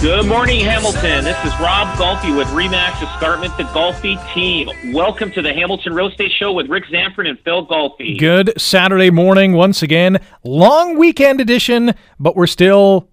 Good morning, Hamilton. This is Rob Golfi with Remax Escarpment, the Golfi team. Welcome to the Hamilton Real Estate Show with Rick Zamperin and Phil Golfi. Good Saturday morning once again. Long weekend edition, but we're still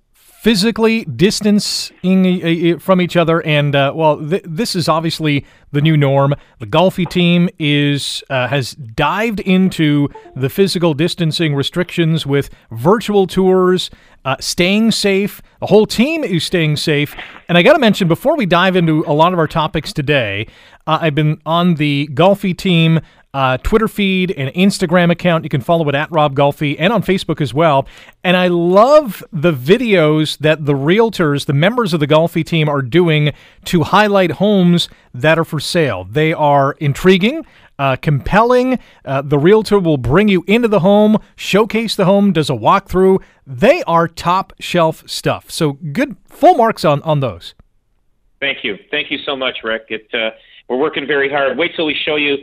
physically distancing from each other. And uh, well, th- this is obviously the new norm. The Golfi team is uh, has dived into the physical distancing restrictions with virtual tours, uh, staying safe. The whole team is staying safe. And I got to mention before we dive into a lot of our topics today, uh, I've been on the Golfi team uh, Twitter feed and Instagram account. You can follow it at Rob Golfi and on Facebook as well. And I love the videos that the realtors, the members of the Golfi team, are doing to highlight homes that are for sale. They are intriguing. Uh, compelling. Uh, the realtor will bring you into the home, showcase the home, does a walkthrough. They are top shelf stuff. So good, full marks on on those. Thank you, thank you so much, Rick. It, uh, we're working very hard. Wait till we show you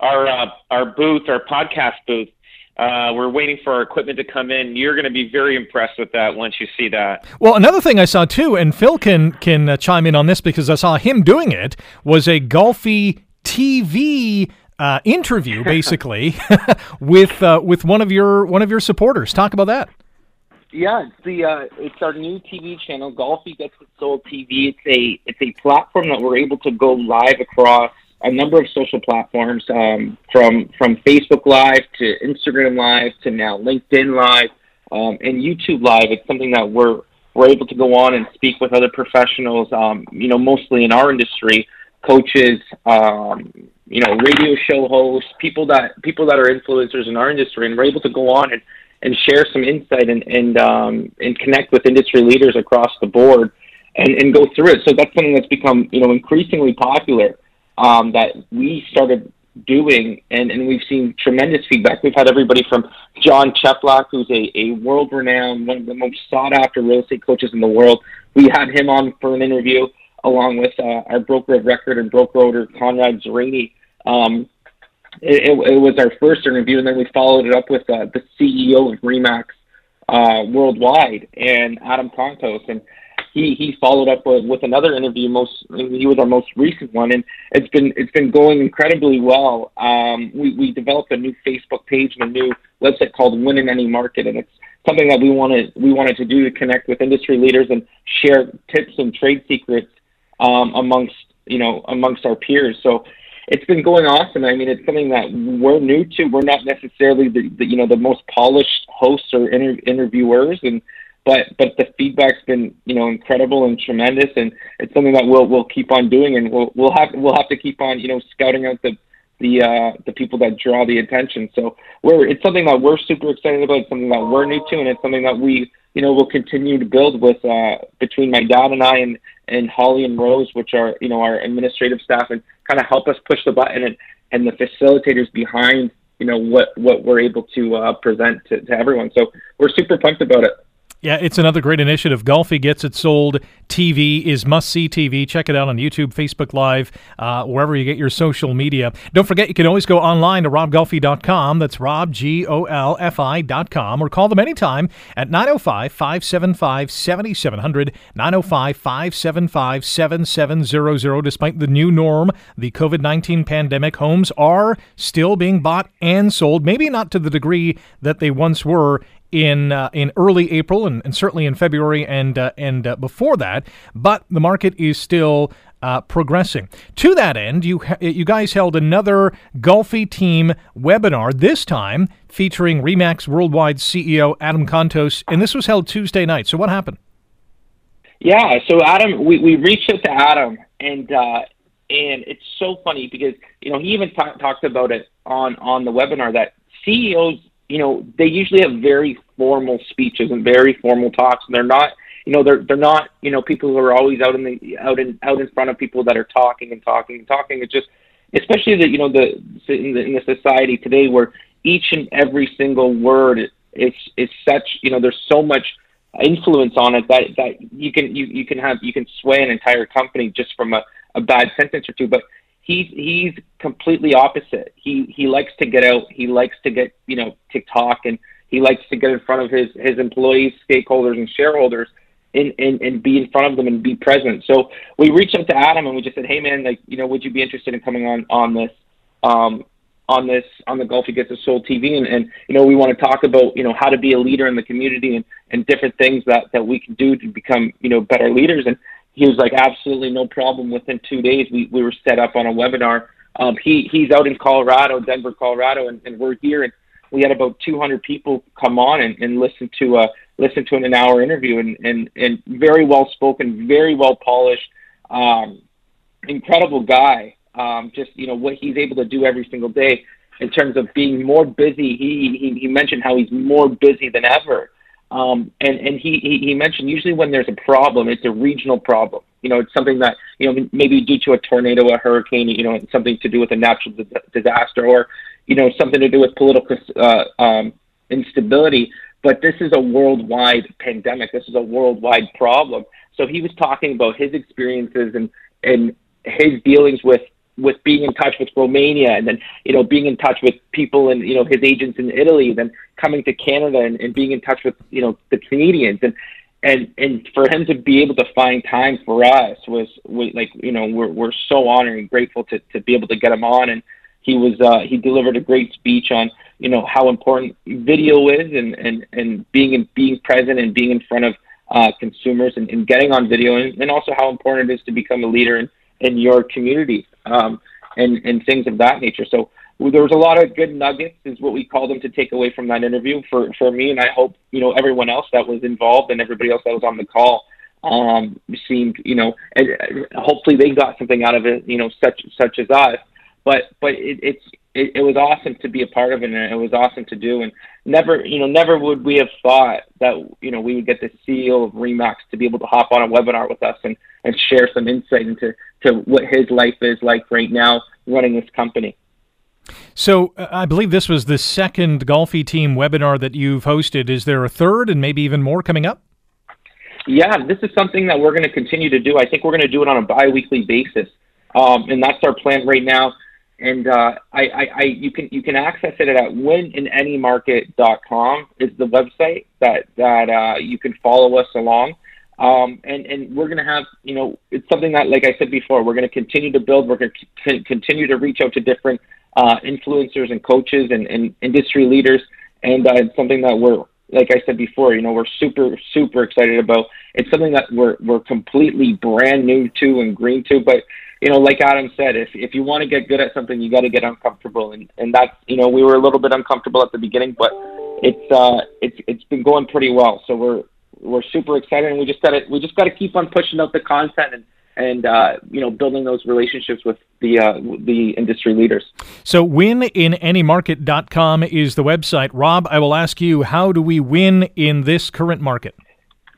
our uh, our booth, our podcast booth. Uh, we're waiting for our equipment to come in. You're going to be very impressed with that once you see that. Well, another thing I saw too, and Phil can can uh, chime in on this because I saw him doing it, was a Golfi TV uh, interview, basically, with uh, with one of your one of your supporters. Talk about that. Yeah, it's the uh, it's our new TV channel, Golfi Gets It Sold TV. It's a it's a platform that we're able to go live across a number of social platforms, um, from from Facebook Live to Instagram Live to now LinkedIn Live um, and YouTube Live. It's something that we're we're able to go on and speak with other professionals. Um, you know, mostly in our industry, coaches, um, you know, radio show hosts, people that people that are influencers in our industry, and we're able to go on and and share some insight and and um, and connect with industry leaders across the board and and go through it. So that's something that's become you know increasingly popular um, that we started doing, and, and we've seen tremendous feedback. We've had everybody from John Cheplak, who's a, a world renowned, one of the most sought after real estate coaches in the world. We had him on for an interview along with uh, our broker of record and broker owner, Conrad Zurini. Um, it, it, it, was our first interview, and then we followed it up with uh, the CEO of Remax uh, Worldwide and Adam Contos. And he he followed up with, with another interview. Most he was our most recent one, and it's been it's been going incredibly well. Um, we we developed a new Facebook page and a new website called Win in Any Market, and it's something that we wanted we wanted to do to connect with industry leaders and share tips and trade secrets um, amongst you know amongst our peers. So it's been going awesome. I mean, it's something that we're new to. We're not necessarily the, the you know the most polished hosts or inter- interviewers, and but but the feedback's been you know incredible and tremendous, and it's something that we'll we'll keep on doing, and we'll we'll have we'll have to keep on you know scouting out the the uh, the people that draw the attention. So we're it's something that we're super excited about. It's something that we're new to, and it's something that we you know will continue to build with uh, between my dad and I and and Holly and Rose, which are you know our administrative staff, and kind of help us push the button and and the facilitators behind you know what what we're able to uh, present to, to everyone. So we're super pumped about it. Yeah, it's another great initiative. Golfi Gets It Sold TV is must see TV. Check it out on YouTube, Facebook Live, uh, wherever you get your social media. Don't forget, you can always go online to robgolfi.com. That's Rob, G O L F I.com, or call them anytime at 905 575 7700, 905 575 7700. Despite the new norm, the COVID 19 pandemic, homes are still being bought and sold, maybe not to the degree that they once were in uh, in early April and, and, certainly in February and uh, and uh, before that. But the market is still uh, progressing. To that end, you you guys held another Golfi team webinar. This time featuring Remax Worldwide CEO Adam Contos, and this was held Tuesday night. So what happened? Yeah, so Adam, we, we reached out to Adam, and uh, and it's so funny because you know he even t- talked about it on on the webinar that CEOs, you know, they usually have very formal speeches and very formal talks, and they're not, you know, they're they're not, you know, people who are always out in the out in out in front of people that are talking and talking and talking. It's just, especially the you know the in the, in the society today where each and every single word is is such, you know, there's so much influence on it that that you can you you can have you can sway an entire company just from a, a bad sentence or two, but he's he's completely opposite. He he likes to get out. He likes to get you know TikTok and he likes to get in front of his his employees, stakeholders, and shareholders, and and and be in front of them and be present. So we reached out to Adam and we just said, hey man, like you know, would you be interested in coming on on this? Um, on this on the Golfi Gets It Sold TV and, and you know we want to talk about you know how to be a leader in the community and, and different things that, that we can do to become you know better leaders and he was like, absolutely no problem. Within two days, we, we were set up on a webinar. Um, he he's out in Colorado, Denver, Colorado, and, and we're here, and we had about 200 people come on and, and listen to a listen to an, an hour interview, and, and and very well spoken, very well polished, um, incredible guy. Um, just you know what he's able to do every single day in terms of being more busy. He he, he mentioned how he's more busy than ever um, and and he, he mentioned usually when there's a problem, it's a regional problem. You know, it's something that you know maybe due to a tornado, a hurricane, you know, something to do with a natural disaster, or you know something to do with political uh, um, instability. But this is a worldwide pandemic. This is a worldwide problem. So he was talking about his experiences and and his dealings with with being in touch with Romania and then you know being in touch with people and you know his agents in Italy, then coming to Canada and, and being in touch with you know the Canadians. And and and for him to be able to find time for us was, was like you know we're we're so honored and grateful to to be able to get him on. And he was uh, he delivered a great speech on you know how important video is and and and being in, being present and being in front of uh, consumers and, and getting on video and, and also how important it is to become a leader in in your community um, and and things of that nature. So there was a lot of good nuggets, is what we call them, to take away from that interview for for me, and I hope you know everyone else that was involved and everybody else that was on the call um, seemed you know, and hopefully they got something out of it, you know, such such as us. But but it, it's it, it was awesome to be a part of it, and it was awesome to do. And never, you know, never would we have thought that you know we would get the CEO of Remax to be able to hop on a webinar with us and and share some insight into to what his life is like right now running this company. So uh, I believe this was the second Golfi team webinar that you've hosted. Is there a third and maybe even more coming up? Yeah, this is something that we're going to continue to do. I think we're going to do it on a biweekly basis, um, and that's our plan right now and uh, I, I, I, you can you can access it at wininanymarket.com is the website that that uh, you can follow us along. Um, and and we're going to have you know it's something that like I said before we're going to continue to build. We're going to c- continue to reach out to different uh, influencers and coaches and, and industry leaders, and uh, it's something that we're like I said before, you know, we're super, super excited about. It's something that we're we're completely brand new to and green to. But you know, like Adam said, if if you want to get good at something, you got to get uncomfortable, and and that's you know, we were a little bit uncomfortable at the beginning, but it's uh it's it's been going pretty well. So we're we're super excited, and we just got to we just got to keep on pushing out the content and and uh, you know building those relationships with the uh, the industry leaders. So wininanymarket.com is the website. Rob, I will ask you, how do we win in this current market?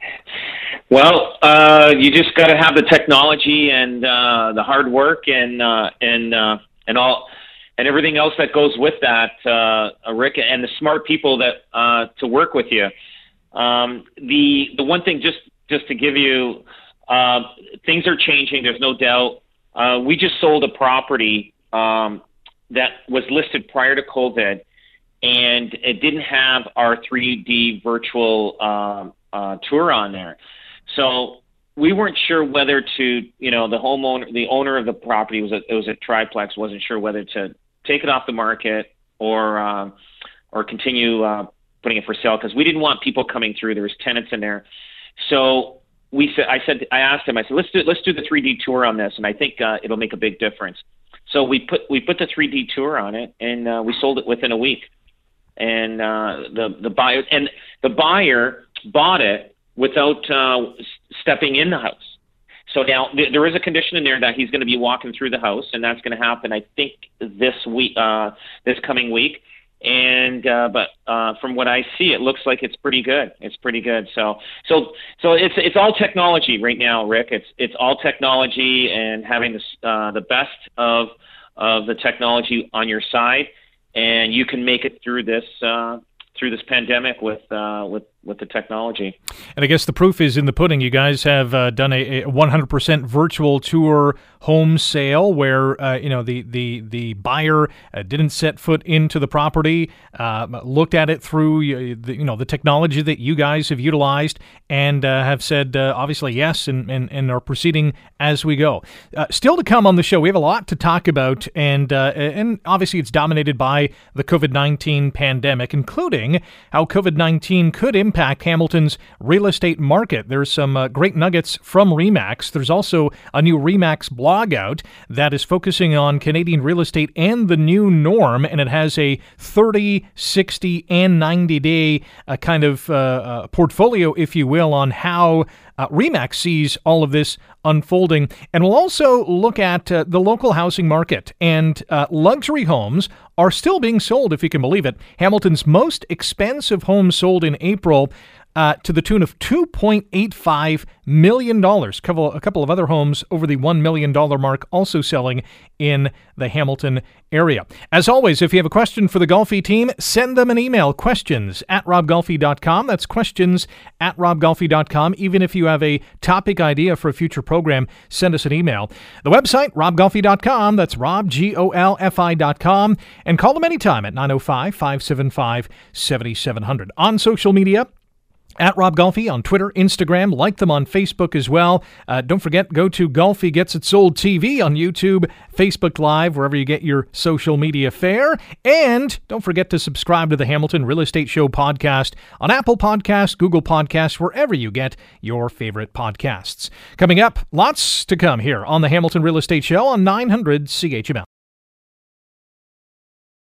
Well, uh, you just got to have the technology and uh, the hard work and uh, and uh, and all and everything else that goes with that, uh, Rick, and the smart people that uh, to work with you. Um, the the one thing, just just to give you uh, things are changing. There's no doubt. Uh, we just sold a property um, that was listed prior to COVID, and it didn't have our 3D virtual um, uh, tour on there. So we weren't sure whether to, you know, the homeowner, the owner of the property was a, it was a triplex, wasn't sure whether to take it off the market or uh, or continue uh, putting it for sale because we didn't want people coming through. There was tenants in there, so we said, I said, I asked him, I said, let's do let's do the 3D tour on this, and I think uh, it'll make a big difference. So we put we put the 3D tour on it, and uh, we sold it within a week. And uh, the the buyer and the buyer bought it without uh, stepping in the house. So now th- there is a condition in there that he's going to be walking through the house, and that's going to happen, I think, this week, uh, this coming week. And uh, but uh, from what I see, it looks like it's pretty good. It's pretty good. So so so it's it's all technology right now, Rick. It's it's all technology and having the uh, the best of of the technology on your side, and you can make it through this uh, through this pandemic with uh, with with the technology. And I guess the proof is in the pudding. You guys have uh, done a, a 100% virtual tour home sale where uh, you know the the the buyer uh, didn't set foot into the property, uh, looked at it through the, you know the technology that you guys have utilized, and uh, have said uh, obviously yes, and, and and are proceeding as we go. still to come on the show, we have a lot to talk about, and and obviously it's dominated by the COVID 19 pandemic, including how COVID 19 could impact impact Hamilton's real estate market. There's some uh, great nuggets from REMAX. There's also a new REMAX blog out that is focusing on Canadian real estate and the new norm, and it has a 30, 60, and 90 day uh, kind of uh, uh portfolio, if you will, on how uh, REMAX sees all of this unfolding. And we'll also look at uh, the local housing market. And uh, luxury homes are still being sold, if you can believe it. Hamilton's most expensive home sold in April uh, to the tune of $2.85 million. A couple of other homes over the $1 million mark also selling in the Hamilton area. As always, if you have a question for the Golfi team, send them an email questions at robgolfi.com. That's questions at robgolfi.com. Even if you have a topic idea for a future program, send us an email. The website, robgolfi.com. That's robgolfi.com. And call them anytime at 905 575 7700. On social media, at Rob Golfi on Twitter, Instagram. Like them on Facebook as well. Uh, don't forget, go to Golfi Gets It Sold TV on YouTube, Facebook Live, wherever you get your social media fare. And don't forget to subscribe to the Hamilton Real Estate Show podcast on Apple Podcasts, Google Podcasts, wherever you get your favorite podcasts. Coming up, lots to come here on the Hamilton Real Estate Show on 900 CHML.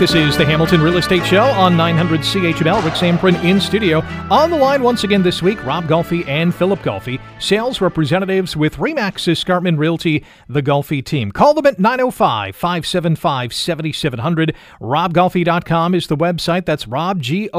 This is the Hamilton Real Estate Show on 900 CHML. Rick Zamperin in studio. On the line once again this week, Rob Golfi and Philip Golfi, sales representatives with Remax Escarpment Realty, the Golfi team. Call them at 905 575 7700. RobGolfi.com is the website. That's RobGolfi.com.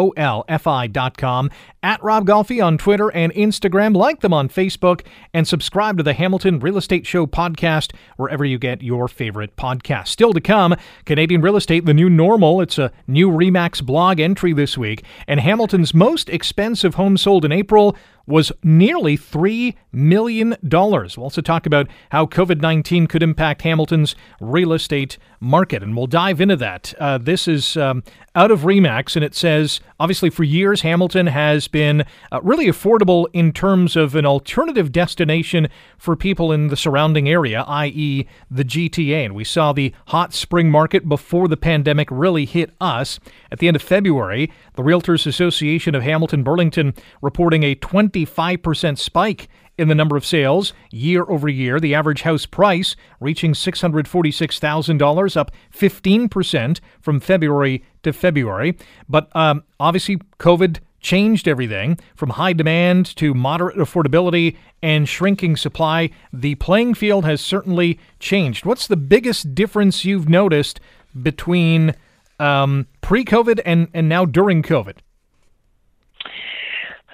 At Rob Golfi on Twitter and Instagram. Like them on Facebook and subscribe to the Hamilton Real Estate Show podcast wherever you get your favorite podcast. Still to come, Canadian real estate, the new normal. It's a new Remax blog entry this week. And Hamilton's most expensive home sold in April was nearly $3 million. We'll also talk about how COVID 19 could impact Hamilton's real estate market, and we'll dive into that. Uh, this is um, out of Remax, and it says obviously for years, Hamilton has been uh, really affordable in terms of an alternative destination for people in the surrounding area, i.e., the GTA. And we saw the hot spring market before the pandemic really hit us. At the end of February, the Realtors Association of Hamilton Burlington reporting a 25% spike in the number of sales year over year. The average house price reaching $646,000, up 15% from February to February. But um, obviously, COVID changed everything from high demand to moderate affordability and shrinking supply. The playing field has certainly changed. What's the biggest difference you've noticed between um, pre COVID and, and now during COVID?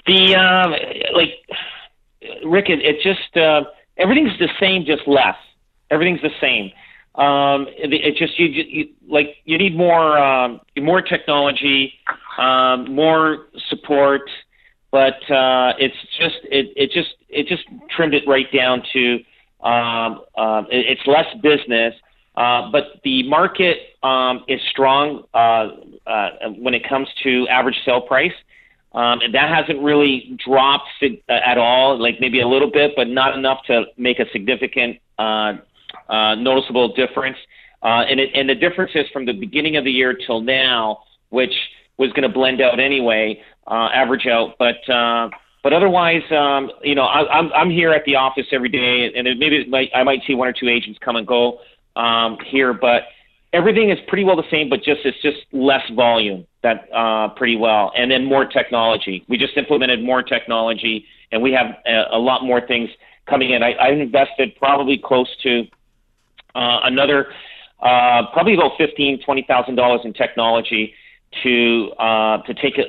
The, uh, like, Rick, it, it just, uh, everything's the same, just less. Everything's the same. Um, it, it just, you, you, like, you need more, um, more technology um, more support, but uh, it's just it, it just it just trimmed it right down to um, uh, it, it's less business. Uh, but the market um, is strong uh, uh, when it comes to average sale price. Um, and that hasn't really dropped at all, like maybe a little bit, but not enough to make a significant uh, uh, noticeable difference. Uh, and, it, and the difference is from the beginning of the year till now, which was going to blend out anyway, uh, average out. But uh, but otherwise, um, you know, I, I'm I'm here at the office every day, and it, maybe it might, I might see one or two agents come and go um, here, but everything is pretty well the same, but just it's just less volume that uh, pretty well, and then more technology. We just implemented more technology, and we have a, a lot more things coming in. I, I invested probably close to uh, another uh, probably about fifteen, twenty thousand dollars in technology to uh, to take it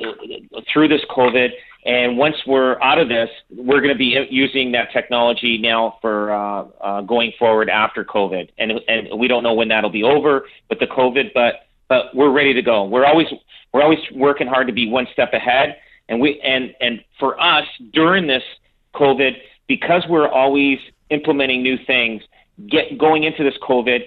through this COVID. And once we're out of this, we're going to be using that technology now for uh, uh, going forward after COVID. And and we don't know when that'll be over, but the COVID, but but we're ready to go. We're always we're always working hard to be one step ahead. And we and and for us during this COVID, because we're always implementing new things, get going into this COVID,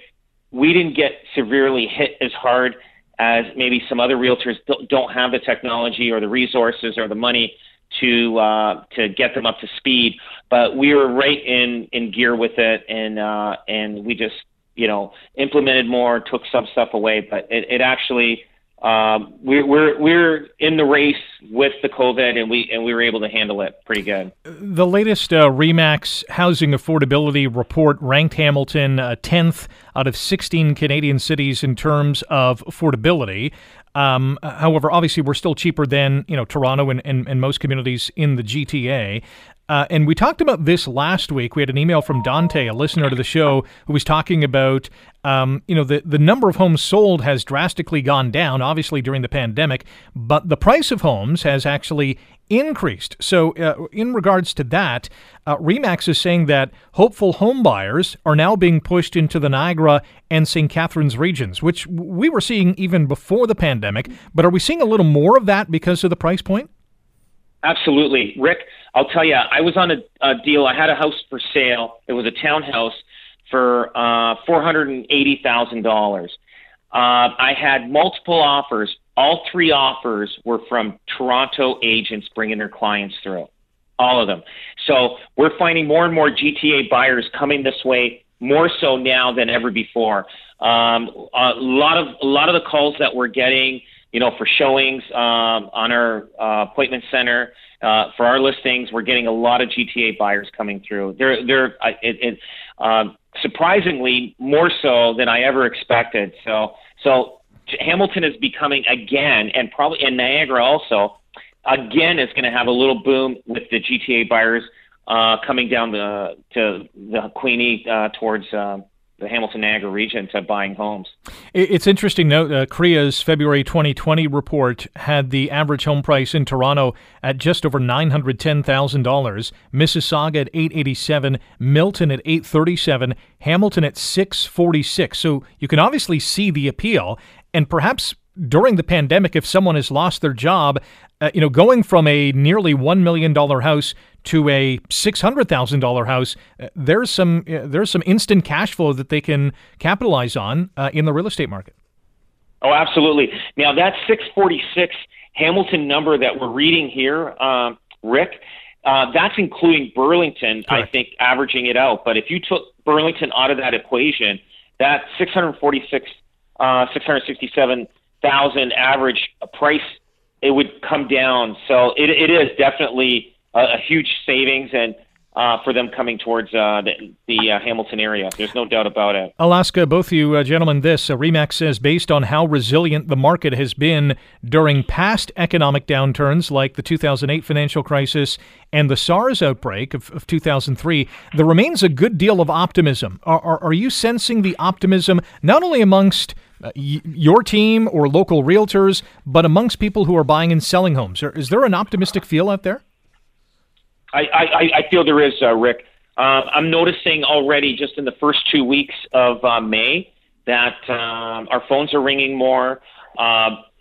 we didn't get severely hit as hard as maybe some other realtors don't have the technology or the resources or the money to uh, to get them up to speed. But we were right in in gear with it, and uh, and we just you know implemented more, took some stuff away, but it, it actually um, we're, we're we're in the race with the COVID, and we and we were able to handle it pretty good. The latest uh, Remax housing affordability report ranked Hamilton uh, tenth out of 16 Canadian cities in terms of affordability. Um, however, obviously, we're still cheaper than you know Toronto and, and, and most communities in the GTA. Uh, and we talked about this last week. We had an email from Dante, a listener to the show, who was talking about, um, you know, the, the number of homes sold has drastically gone down, obviously during the pandemic, but the price of homes has actually increased. So, uh, in regards to that, uh, Remax is saying that hopeful home buyers are now being pushed into the Niagara and St. Catharines regions, which we were seeing even before the pandemic. But are we seeing a little more of that because of the price point? Absolutely, Rick. I'll tell you, I was on a, a deal. I had a house for sale. It was a townhouse for uh, four hundred and eighty thousand dollars. Uh, I had multiple offers. All three offers were from Toronto agents bringing their clients through. All of them. So we're finding more and more GTA buyers coming this way, more so now than ever before. Um, a lot of a lot of the calls that we're getting you know, for showings um, on our uh, appointment center. Uh, for our listings, we're getting a lot of GTA buyers coming through. They're they're it, it, um, surprisingly more so than I ever expected. So so Hamilton is becoming again, and probably and Niagara also, again is going to have a little boom with the GTA buyers uh, coming down the to the Queenie uh, towards. Uh, the Hamilton Niagara region to buying homes. It's interesting note uh, CREA's February 2020 report had the average home price in Toronto at just over $910,000, Mississauga at 887, Milton at 837, Hamilton at 646. So you can obviously see the appeal and perhaps during the pandemic if someone has lost their job, uh, you know, going from a nearly 1 million dollar house to a six hundred thousand dollar house, uh, there's some uh, there's some instant cash flow that they can capitalize on uh, in the real estate market. Oh, absolutely. Now that six forty six Hamilton number that we're reading here, um, Rick, uh, that's including Burlington. Correct. I think averaging it out. But if you took Burlington out of that equation, that six hundred forty six, uh, six hundred sixty seven thousand average price, it would come down. So it, it is definitely a, a huge savings and uh, for them coming towards uh, the, the uh, Hamilton area. There's no doubt about it. Alaska, both you uh, gentlemen, this uh, Remax says based on how resilient the market has been during past economic downturns like the 2008 financial crisis and the SARS outbreak of, of 2003, there remains a good deal of optimism. Are, are, are you sensing the optimism not only amongst uh, your team or local realtors, but amongst people who are buying and selling homes? Is there an optimistic feel out there? I, I, I feel there is, uh, Rick. Uh, I'm noticing already just in the first two weeks of uh, May that um, our phones are ringing more. Uh,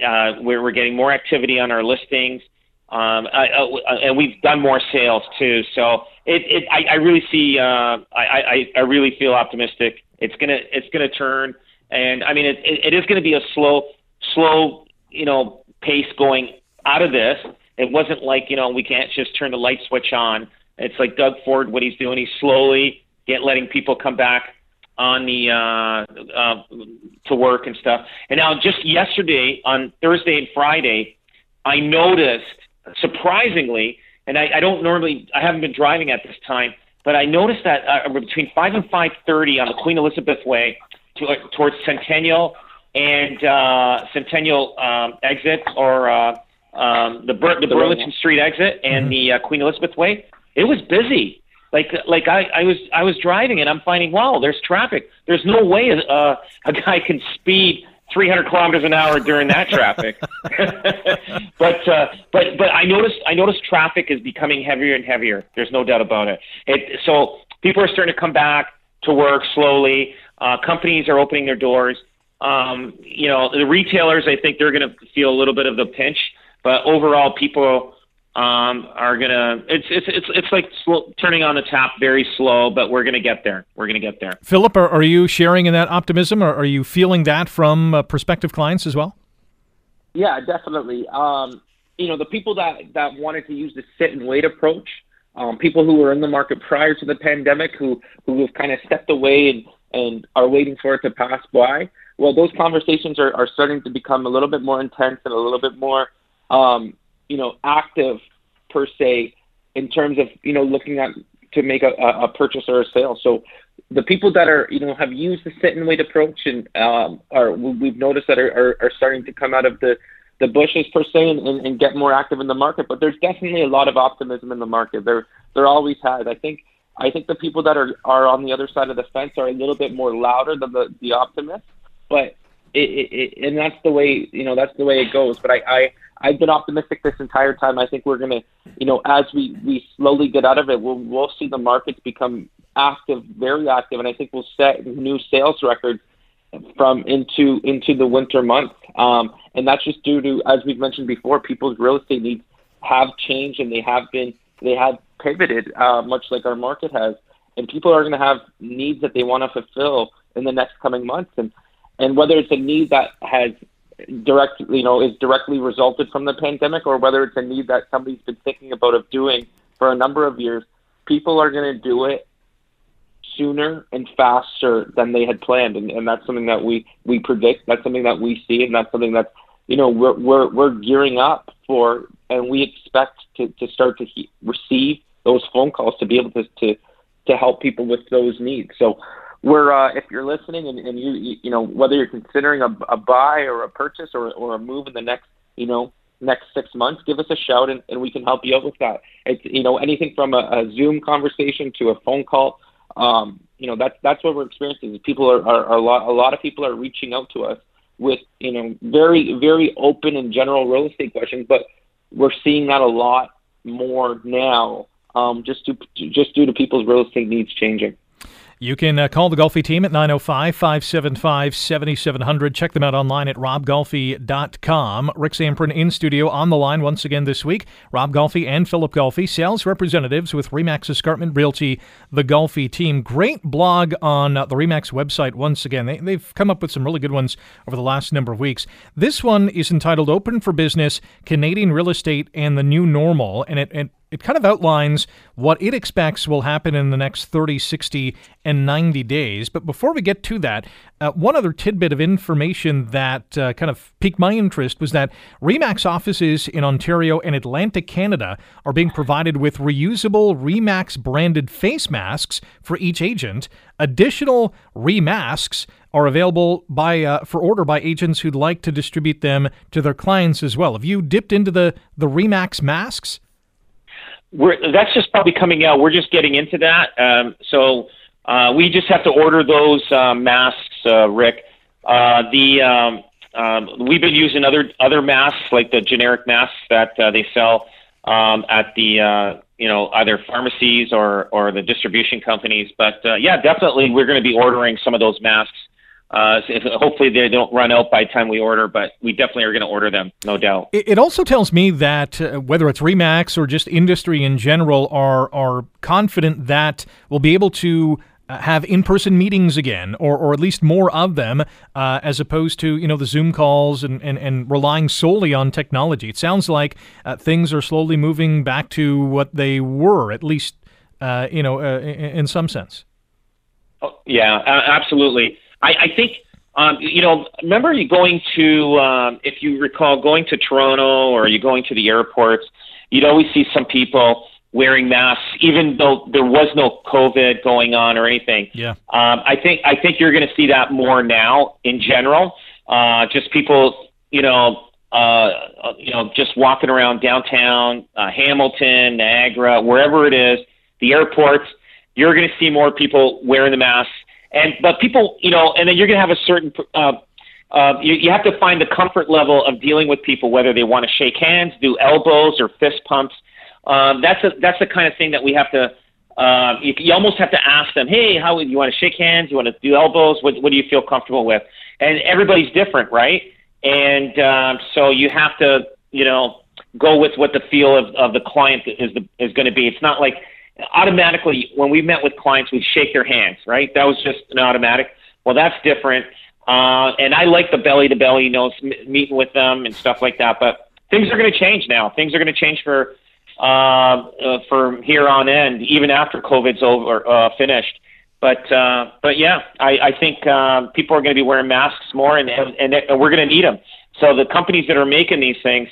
uh, we're, we're getting more activity on our listings. Um, I, uh, and we've done more sales too. So it, it I, really see, I, I really feel optimistic. It's gonna, it's gonna turn, and I mean, it, it, is gonna be a slow, slow, you know, pace going out of this. It wasn't like you know we can't just turn the light switch on. It's like Doug Ford, what he's doing. He's slowly get letting people come back on the uh, uh, to work and stuff. And now, just yesterday on Thursday and Friday, I noticed surprisingly, and I, I don't normally, I haven't been driving at this time, but I noticed that uh, between five and five thirty on the Queen Elizabeth Way to, uh, towards Centennial and uh, Centennial um, exit or uh, um, the Bur- the Burlington Street exit and mm-hmm. the uh, Queen Elizabeth Way, it was busy. Like like I, I was I was driving and I'm finding wow there's traffic. There's no way a, uh, a guy can speed 300 kilometers an hour during that traffic. but uh, but but I noticed I noticed traffic is becoming heavier and heavier. There's no doubt about it. It so people are starting to come back to work slowly. Uh, companies are opening their doors. Um, you know the retailers I think they're going to feel a little bit of the pinch, but overall people um, are gonna. It's it's it's it's like slow, turning on the tap very slow, but we're gonna get there. We're gonna get there. Philip, are, are you sharing in that optimism, or are you feeling that from uh, prospective clients as well? Yeah, definitely. Um, you know, the people that that wanted to use the sit and wait approach, um, people who were in the market prior to the pandemic, who who have kind of stepped away and and are waiting for it to pass by. Well, those conversations are, are starting to become a little bit more intense and a little bit more um, you know, active per se in terms of, you know, looking at to make a, a purchase or a sale. So the people that are, you know, have used the sit and wait approach and um, are we've noticed that are, are, are starting to come out of the the bushes per se and, and, and get more active in the market. But there's definitely a lot of optimism in the market. There there always has. I think I think the people that are are on the other side of the fence are a little bit more louder than the the optimists. But it, it, it and that's the way you know that's the way it goes. But I, I I've been optimistic this entire time. I think we're to, you know, as we, we slowly get out of it, we'll, we'll see the markets become active, very active, and I think we'll set new sales records from into into the winter months. Um, and that's just due to, as we've mentioned before, people's real estate needs have changed and they have been they have pivoted, uh, much like our market has. And people are going to have needs that they want to fulfill in the next coming months. And and whether it's a need that has direct, you know, is directly resulted from the pandemic, or whether it's a need that somebody's been thinking about of doing for a number of years, people are going to do it sooner and faster than they had planned, and, and that's something that we we predict. That's something that we see, and that's something that you know we're we're we're gearing up for, and we expect to to start to he- receive those phone calls to be able to to to help people with those needs. So we're uh, if you're listening and, and you you know whether you're considering a, a buy or a purchase or or a move in the next you know next six months, give us a shout and, and we can help you out with that. It's you know anything from a, a Zoom conversation to a phone call. Um, you know that's that's what we're experiencing. People are, are, are a lot a lot of people are reaching out to us with you know very very open and general real estate questions, but we're seeing that a lot more now um, just to just due to people's real estate needs changing. You can uh, call the Golfi team at 905 575 7700. Check them out online at robgolfi.com. Rick Zamperin in studio on the line once again this week. Rob Golfi and Philip Golfi, sales representatives with Remax Escarpment Realty, the Golfi team. Great blog on uh, the Remax website once again. They, they've come up with some really good ones over the last number of weeks. This one is entitled Open for Business Canadian Real Estate and the New Normal, and it, it it kind of outlines what it expects will happen in the next 30, 60, and 90 days. But before we get to that, uh, one other tidbit of information that uh, kind of piqued my interest was that REMAX offices in Ontario and Atlantic Canada are being provided with reusable REMAX branded face masks for each agent. Additional remasks are available by uh, for order by agents who'd like to distribute them to their clients as well. Have you dipped into the the Remax masks? We're that's just probably coming out. We're just getting into that. Um, so uh, we just have to order those uh, masks, uh, Rick. Uh, the um, um, we've been using other other masks like the generic masks that uh, they sell um, at the uh, you know either pharmacies or or the distribution companies. But uh, yeah, definitely we're going to be ordering some of those masks uh, if, hopefully they don't run out by the time we order, but we definitely are going to order them, no doubt. It, it also tells me that uh, whether it's Remax or just industry in general are are confident that we'll be able to uh, have in-person meetings again, or, or at least more of them, uh, as opposed to you know the Zoom calls and, and, and relying solely on technology. It sounds like uh, things are slowly moving back to what they were, at least uh, you know uh, in, in, some sense. Oh, yeah, absolutely. I, I think um, you know. Remember, you going to um, if you recall going to Toronto or you going to the airports, you'd always see some people wearing masks, even though there was no COVID going on or anything. Yeah. Um, I think I think you're going to see that more now in general. Uh, just people, you know, uh, you know, just walking around downtown, uh, Hamilton, Niagara, wherever it is, the airports. You're going to see more people wearing the masks and but people, you know, and then you're going to have a certain. Uh, uh, you, you have to find the comfort level of dealing with people, whether they want to shake hands, do elbows or fist pumps. Um, that's a, that's the kind of thing that we have to. Uh, you, you almost have to ask them, hey, how you want to shake hands? You want to do elbows? What, what do you feel comfortable with? And everybody's different, right? And um, so you have to, you know, go with what the feel of, of the client is the, is going to be. It's not like automatically when we met with clients, we shake their hands, right? That was just an automatic. Well, that's different. Uh, and I like the belly to belly, you know, meeting with them and stuff like that. But things are going to change now. Things are going to change for uh, uh, from here on end, even after COVID's over uh, finished. But uh, but yeah, I, I think uh, people are going to be wearing masks more, and and, and we're going to need them. So the companies that are making these things,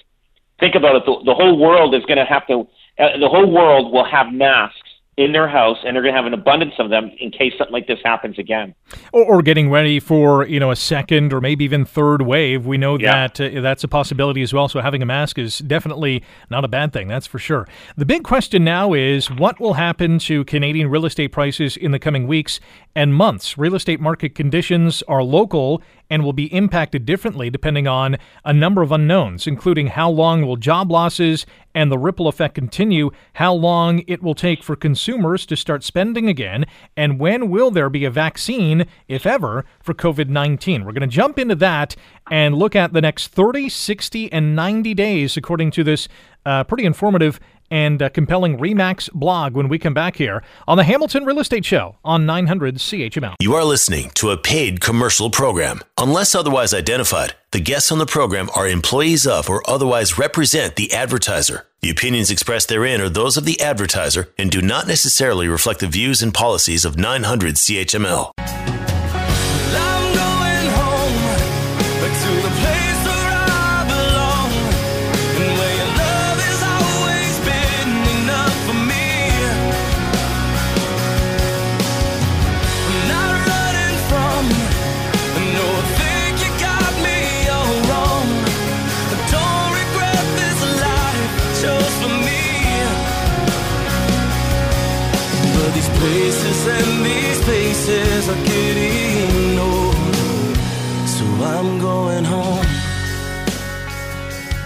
think about it. The, the whole world is going to have to the whole world will have masks in their house, and they're going to have an abundance of them in case something like this happens again. Or, or getting ready for you know a second or maybe even third wave. We know yeah. that uh, that's a possibility as well. So having a mask is definitely not a bad thing. That's for sure. The big question now is what will happen to Canadian real estate prices in the coming weeks and months. Real estate market conditions are local and will be impacted differently depending on a number of unknowns, including how long will job losses and the ripple effect continue, how long it will take for consumers to start spending again, and when will there be a vaccine, if ever, for COVID 19. We're going to jump into that and look at the next 30, 60, and 90 days, according to this uh, pretty informative and uh, compelling Remax blog when we come back here on the Hamilton Real Estate Show on 900 CHML. You are listening to a paid commercial program. Unless otherwise identified, the guests on the program are employees of or otherwise represent the advertiser. The opinions expressed therein are those of the advertiser and do not necessarily reflect the views and policies of 900 CHML.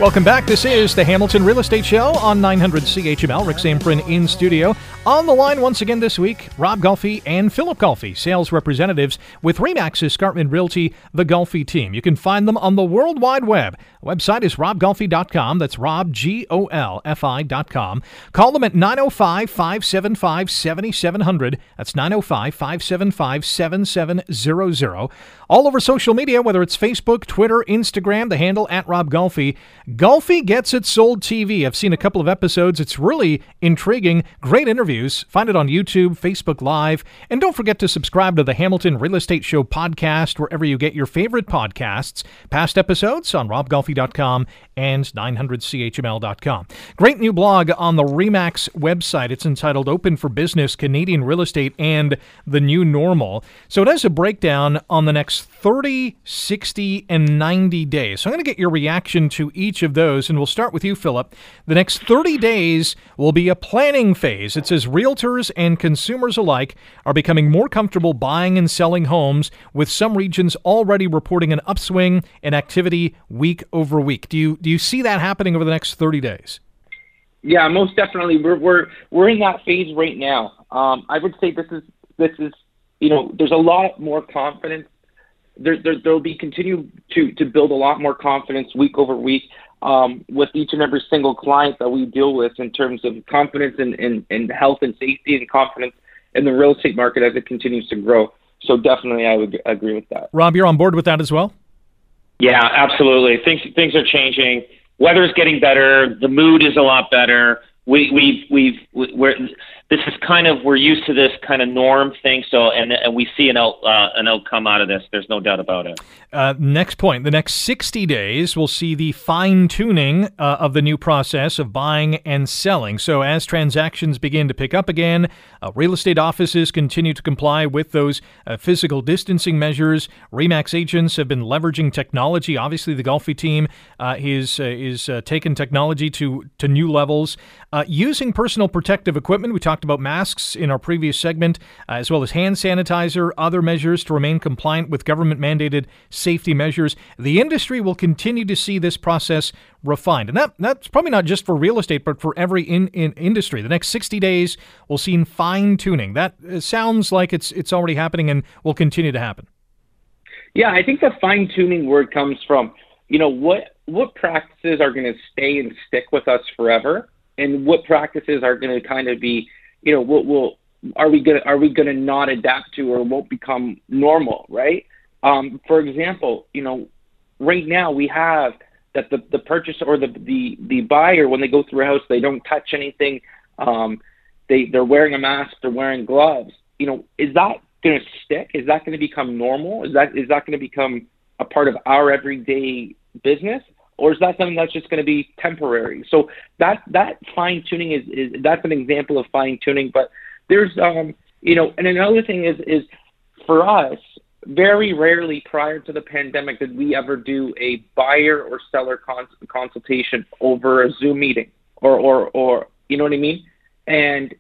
Welcome back. This is the Hamilton Real Estate Show on 900 CHML. Rick Zamperin in studio. On the line once again this week, Rob Golfi and Philip Golfi, sales representatives with Remax Escarpment Realty, the Golfi team. You can find them on the World Wide Web. Website is robgolfi.com. That's Rob, G O L F I.com. Call them at 905 575 7700. That's 905 575 7700. All over social media, whether it's Facebook, Twitter, Instagram, the handle at Rob Golfi. Golfi gets it sold TV. I've seen a couple of episodes. It's really intriguing. Great interviews. Find it on YouTube, Facebook Live, and don't forget to subscribe to the Hamilton Real Estate Show podcast wherever you get your favorite podcasts. Past episodes on robgolfi.com and 900chml.com. Great new blog on the Remax website. It's entitled Open for Business Canadian Real Estate and the New Normal. So it has a breakdown on the next 30, 60, and 90 days. So I'm going to get your reaction to each of those, and we'll start with you, Philip. The next 30 days will be a planning phase. It says realtors and consumers alike are becoming more comfortable buying and selling homes, with some regions already reporting an upswing in activity week over week. Do you do you see that happening over the next 30 days? Yeah, most definitely. We're we're we're in that phase right now. Um, I would say this is this is you know there's a lot more confidence there, there there'll be continue to to build a lot more confidence week over week um, with each and every single client that we deal with in terms of confidence in, in, in health and safety and confidence in the real estate market as it continues to grow. So definitely, I would agree with that. Rob, you're on board with that as well. Yeah, absolutely. Things things are changing. Weather's getting better. The mood is a lot better. We we we've we're this is kind of we're used to this kind of norm thing. So and, and we see an out, uh, an outcome out of this. There's no doubt about it. Uh, next point: the next 60 days will see the fine tuning uh, of the new process of buying and selling. So as transactions begin to pick up again, uh, real estate offices continue to comply with those uh, physical distancing measures. Remax agents have been leveraging technology. Obviously, the Golfi team uh, is is taken technology to to new levels using personal protective equipment. We talked talked about masks in our previous segment, uh, as well as hand sanitizer, other measures to remain compliant with government mandated safety measures. The industry will continue to see this process refined. And that that's probably not just for real estate, but for every in, in industry. The next 60 days will see fine tuning. That uh, sounds like it's it's already happening and will continue to happen. Yeah, I think the fine tuning word comes from, you know, what what practices are going to stay and stick with us forever and what practices are going to kind of be you know, what will are we gonna are we gonna not adapt to or won't become normal, right? Um, for example, you know, right now we have that the the purchaser or the the the buyer when they go through a house they don't touch anything, um, they they're wearing a mask, they're wearing gloves. You know, is that going to stick? Is that going to become normal? Is that is that going to become a part of our everyday business? Or is that something that's just going to be temporary? So that that fine tuning is, is that's an example of fine tuning. But there's um you know, and another thing is is for us, very rarely prior to the pandemic did we ever do a buyer or seller cons- consultation over a Zoom meeting or or or you know what I mean? And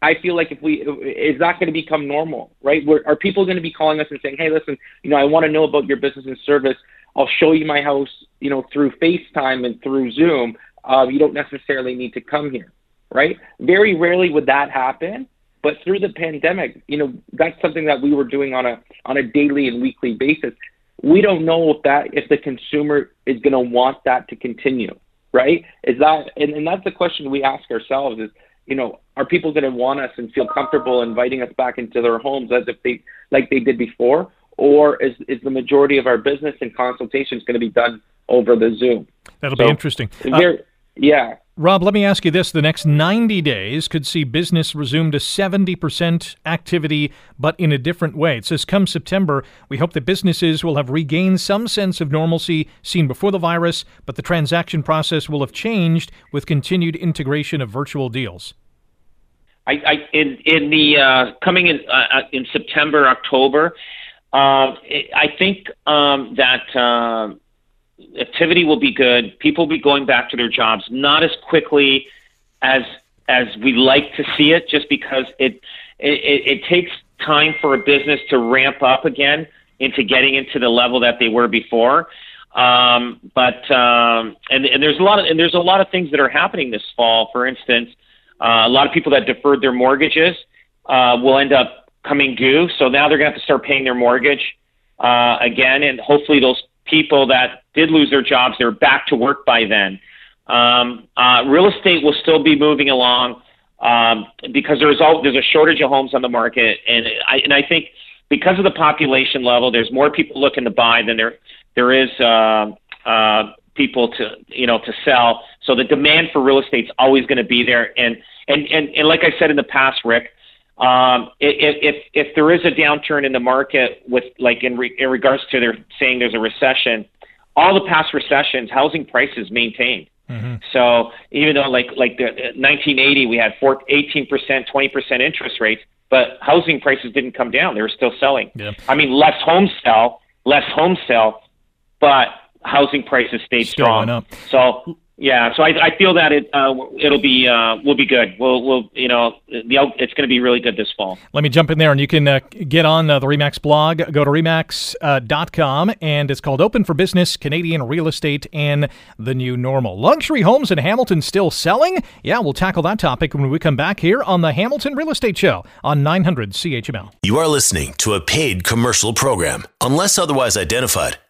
I feel like if we is that going to become normal, right? Where, are people going to be calling us and saying, "Hey, listen, you know, I want to know about your business and service. I'll show you my house, you know, through FaceTime and through Zoom. Uh, you don't necessarily need to come here, right? Very rarely would that happen, but through the pandemic, you know, that's something that we were doing on a on a daily and weekly basis. We don't know if that if the consumer is going to want that to continue, right? Is that and, and that's the question we ask ourselves is you know, are people going to want us and feel comfortable inviting us back into their homes as if they like they did before, or is is the majority of our business and consultations going to be done over the Zoom? That'll so, be interesting. Uh, yeah. Rob, let me ask you this. The next 90 days could see business resume to 70% activity, but in a different way. It says, come September, we hope that businesses will have regained some sense of normalcy seen before the virus, but the transaction process will have changed with continued integration of virtual deals. I, I in in the uh, coming in uh, uh in September, October, uh, I think um, that uh, activity will be good. People will be going back to their jobs, not as quickly as as we like to see it, just because it it, it takes time for a business to ramp up again into getting into the level that they were before. Um, but um, and and there's a lot of and there's a lot of things that are happening this fall. For instance, uh, a lot of people that deferred their mortgages uh, will end up coming due, so now they're going to have to start paying their mortgage uh, again, and hopefully those people that did lose their jobs, they're back to work by then. Um, uh, real estate will still be moving along um, because there's all, there's a shortage of homes on the market, and I and I think because of the population level, there's more people looking to buy than there there is uh, uh, people to you know to sell. So the demand for real estate is always going to be there, and and and and like I said in the past, Rick, um, if, if if there is a downturn in the market with like in re, in regards to their saying there's a recession, all the past recessions, housing prices maintained. Mm-hmm. So even though like like the 1980 we had 4, 18 percent, 20 percent interest rates, but housing prices didn't come down; they were still selling. Yeah. I mean, less homes sell, less homes sell, but housing prices stayed still strong. So Yeah, so I, I feel that it uh, it'll be uh, will be good. We'll we'll you know the it's going to be really good this fall. Let me jump in there, and you can uh, get on uh, the Remax blog. Go to remax.com, uh, and it's called "Open for Business: Canadian Real Estate and the New Normal." Luxury homes in Hamilton still selling? Yeah, we'll tackle that topic when we come back here on the Hamilton Real Estate Show on 900 CHML. You are listening to a paid commercial program, unless otherwise identified.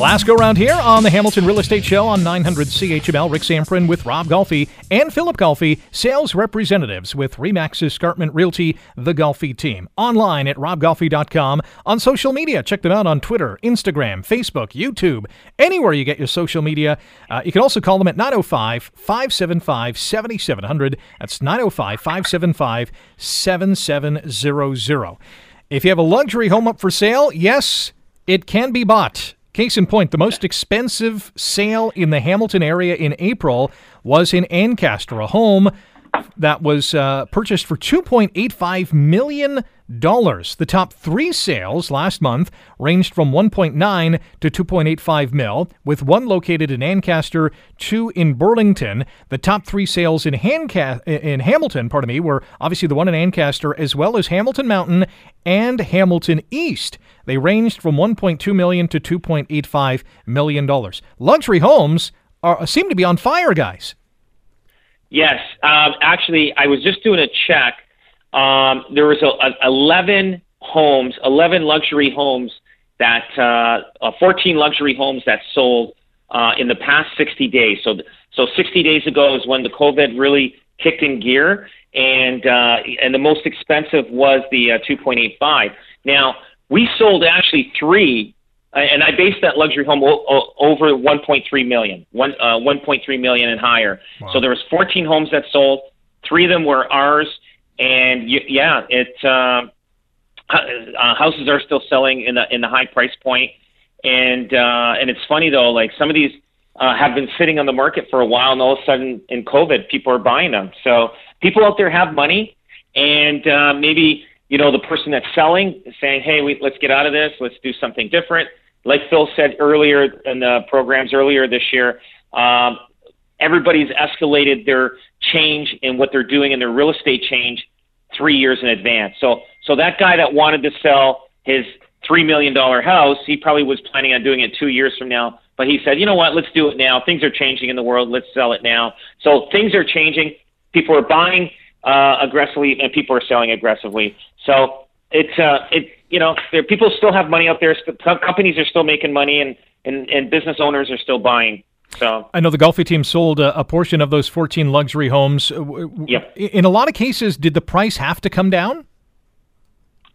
Last go round here on the Hamilton Real Estate Show on 900 CHML. Rick Zamperin with Rob Golfi and Philip Golfi, sales representatives with Remax Escarpment Realty, the Golfi team. Online at robgolfi.com. On social media, check them out on Twitter, Instagram, Facebook, YouTube, anywhere you get your social media. Uh, you can also call them at 905 575 7700. That's 905 575 7700. If you have a luxury home up for sale, yes, it can be bought. Case in point, the most expensive sale in the Hamilton area in April was in Ancaster, a home that was uh, purchased for $2.85 million. The top three sales last month ranged from 1.9 to 2.85 mil, with one located in Ancaster, two in Burlington. The top three sales in, Hanca- in Hamilton, pardon me, were obviously the one in Ancaster, as well as Hamilton Mountain and Hamilton East. They ranged from 1.2 million to 2.85 million dollars. Luxury homes are, seem to be on fire, guys. Yes, um, actually, I was just doing a check. Um, there was a, a 11 homes, 11 luxury homes that, uh, uh, 14 luxury homes that sold uh, in the past 60 days. So, so 60 days ago is when the COVID really kicked in gear, and uh, and the most expensive was the uh, 2.85. Now we sold actually three and I based that luxury home o- o- over 1.3 million, one, uh, 1.3 million and higher. Wow. So there was 14 homes that sold. Three of them were ours, and y- yeah, it uh, uh, houses are still selling in the in the high price point, and uh, and it's funny though, like some of these uh, have been sitting on the market for a while, and all of a sudden in COVID, people are buying them. So people out there have money, and uh, maybe you know the person that's selling is saying, hey, we, let's get out of this, let's do something different. Like Phil said earlier in the programs earlier this year, um, everybody's escalated their change in what they're doing in their real estate change three years in advance. So, so that guy that wanted to sell his three million dollar house, he probably was planning on doing it two years from now. But he said, you know what, let's do it now. Things are changing in the world. Let's sell it now. So things are changing. People are buying uh, aggressively, and people are selling aggressively. So it's uh, it you know, there people still have money out there. Companies are still making money, and and, and business owners are still buying. So I know the Golfi team sold a, a, portion of those 14 luxury homes. Yep. In a lot of cases, did the price have to come down?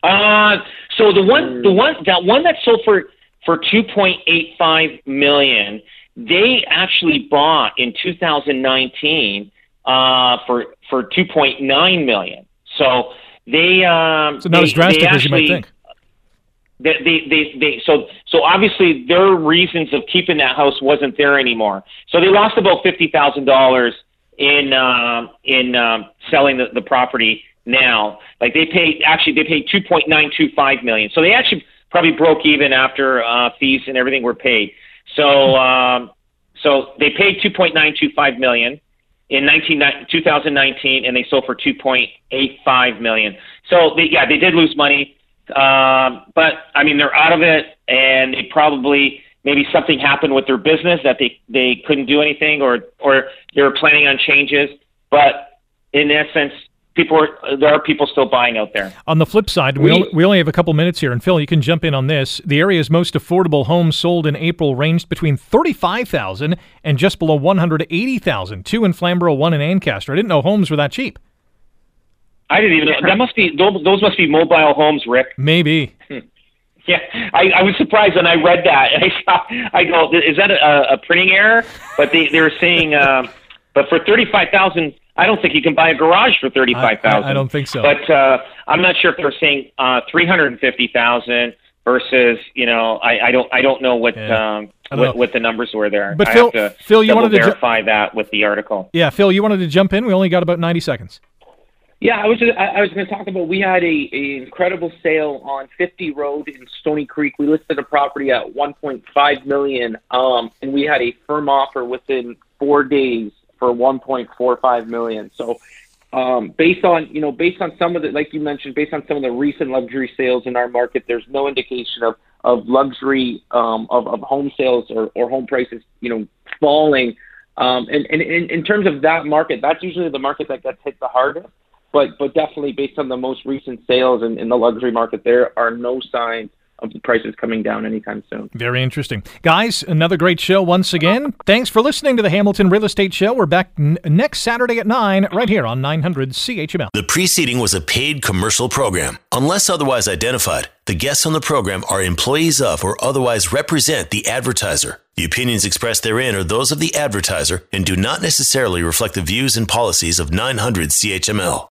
Uh, so the one, the one, that one that sold for for 2.85 million, they actually bought in 2019 uh, for for 2.9 million. So they um, so not they, as drastic actually, as you might think. They, they, they, they, so, so obviously their reasons of keeping that house wasn't there anymore. So they lost about fifty thousand dollars in uh, in um, selling the, the property now. Like they paid actually they paid two point nine two five million. So they actually probably broke even after uh, fees and everything were paid. So um, so they paid two point nine two five million in 19, 2019, and they sold for 2.85 million. So they, yeah, they did lose money. Um, but I mean, they're out of it, and they probably maybe something happened with their business that they they couldn't do anything, or or they were planning on changes. But in essence, people are, there are people still buying out there. On the flip side, we, we, we only have a couple minutes here, and Phil, you can jump in on this. The area's most affordable homes sold in April ranged between thirty-five thousand and just below one hundred eighty thousand. Two in Flamborough, one in Ancaster. I didn't know homes were that cheap. I didn't even know. That must be those, must be mobile homes, Rick. Maybe. Yeah, I, I was surprised when I read that. I saw, I go, is that a, a printing error? But they they were saying, uh, but for thirty five thousand, I don't think you can buy a garage for thirty five thousand. I, I, don't think so. But uh, I'm not sure if they're saying uh, three hundred and fifty thousand versus you know I, I don't I don't know what Yeah. um what, what the numbers were there. But I Phil- have to Phil, you wanted to ju- verify that with the article. Yeah, Phil, you wanted to jump in. We only got about 90 seconds. Yeah, I was I, I was going to talk about. We had a, a incredible sale on 50 Road in Stoney Creek. We listed a property at 1.5 million, um, and we had a firm offer within four days for 1.45 million. So, um, based on you know based on some of the like you mentioned, based on some of the recent luxury sales in our market, there's no indication of of luxury um, of of home sales or, or home prices you know falling. Um, and, and in, in terms of that market, that's usually the market that gets hit the hardest but but definitely based on the most recent sales in, in the luxury market, there are no signs of the prices coming down anytime soon. Very interesting. Guys, another great show once again. Thanks for listening to the Hamilton Real Estate Show. We're back n- next Saturday at 9 right here on 900 CHML. The preceding was a paid commercial program. Unless otherwise identified, the guests on the program are employees of or otherwise represent the advertiser. The opinions expressed therein are those of the advertiser and do not necessarily reflect the views and policies of 900 CHML.